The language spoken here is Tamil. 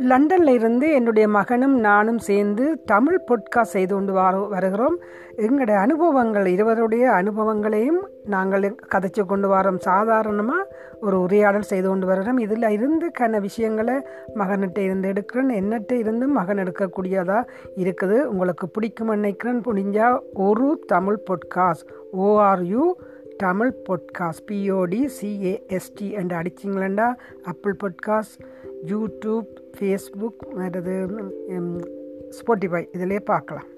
லண்டனில் இருந்து என்னுடைய மகனும் நானும் சேர்ந்து தமிழ் பொட்காஸ்ட் செய்து கொண்டு வர வருகிறோம். எங்களுடைய அனுபவங்கள் இருவருடைய அனுபவங்களையும் நாங்கள் கதைச்சு கொண்டு வரோம். சாதாரணமாக ஒரு உரையாடல் செய்து கொண்டு வருகிறோம். இதில் இருந்து கன விஷயங்களை மகன்கிட்ட இருந்து எடுக்கிறேன். என்னட்ட இருந்து மகன் எடுக்கக்கூடியதாக இருக்குது. உங்களுக்கு பிடிக்கும் நினைக்கிறேன். முடிஞ்சா ஒரு Tamil podcast O R U Tamil podcast P O D C A S T என்று அடிச்சிங்களேண்டா அப்பிள் பொட்காஸ்ட் யூடியூப் ஃபேஸ்புக் மற்றது ஸ்பாட்டிஃபை இதிலே பார்க்கலாம்.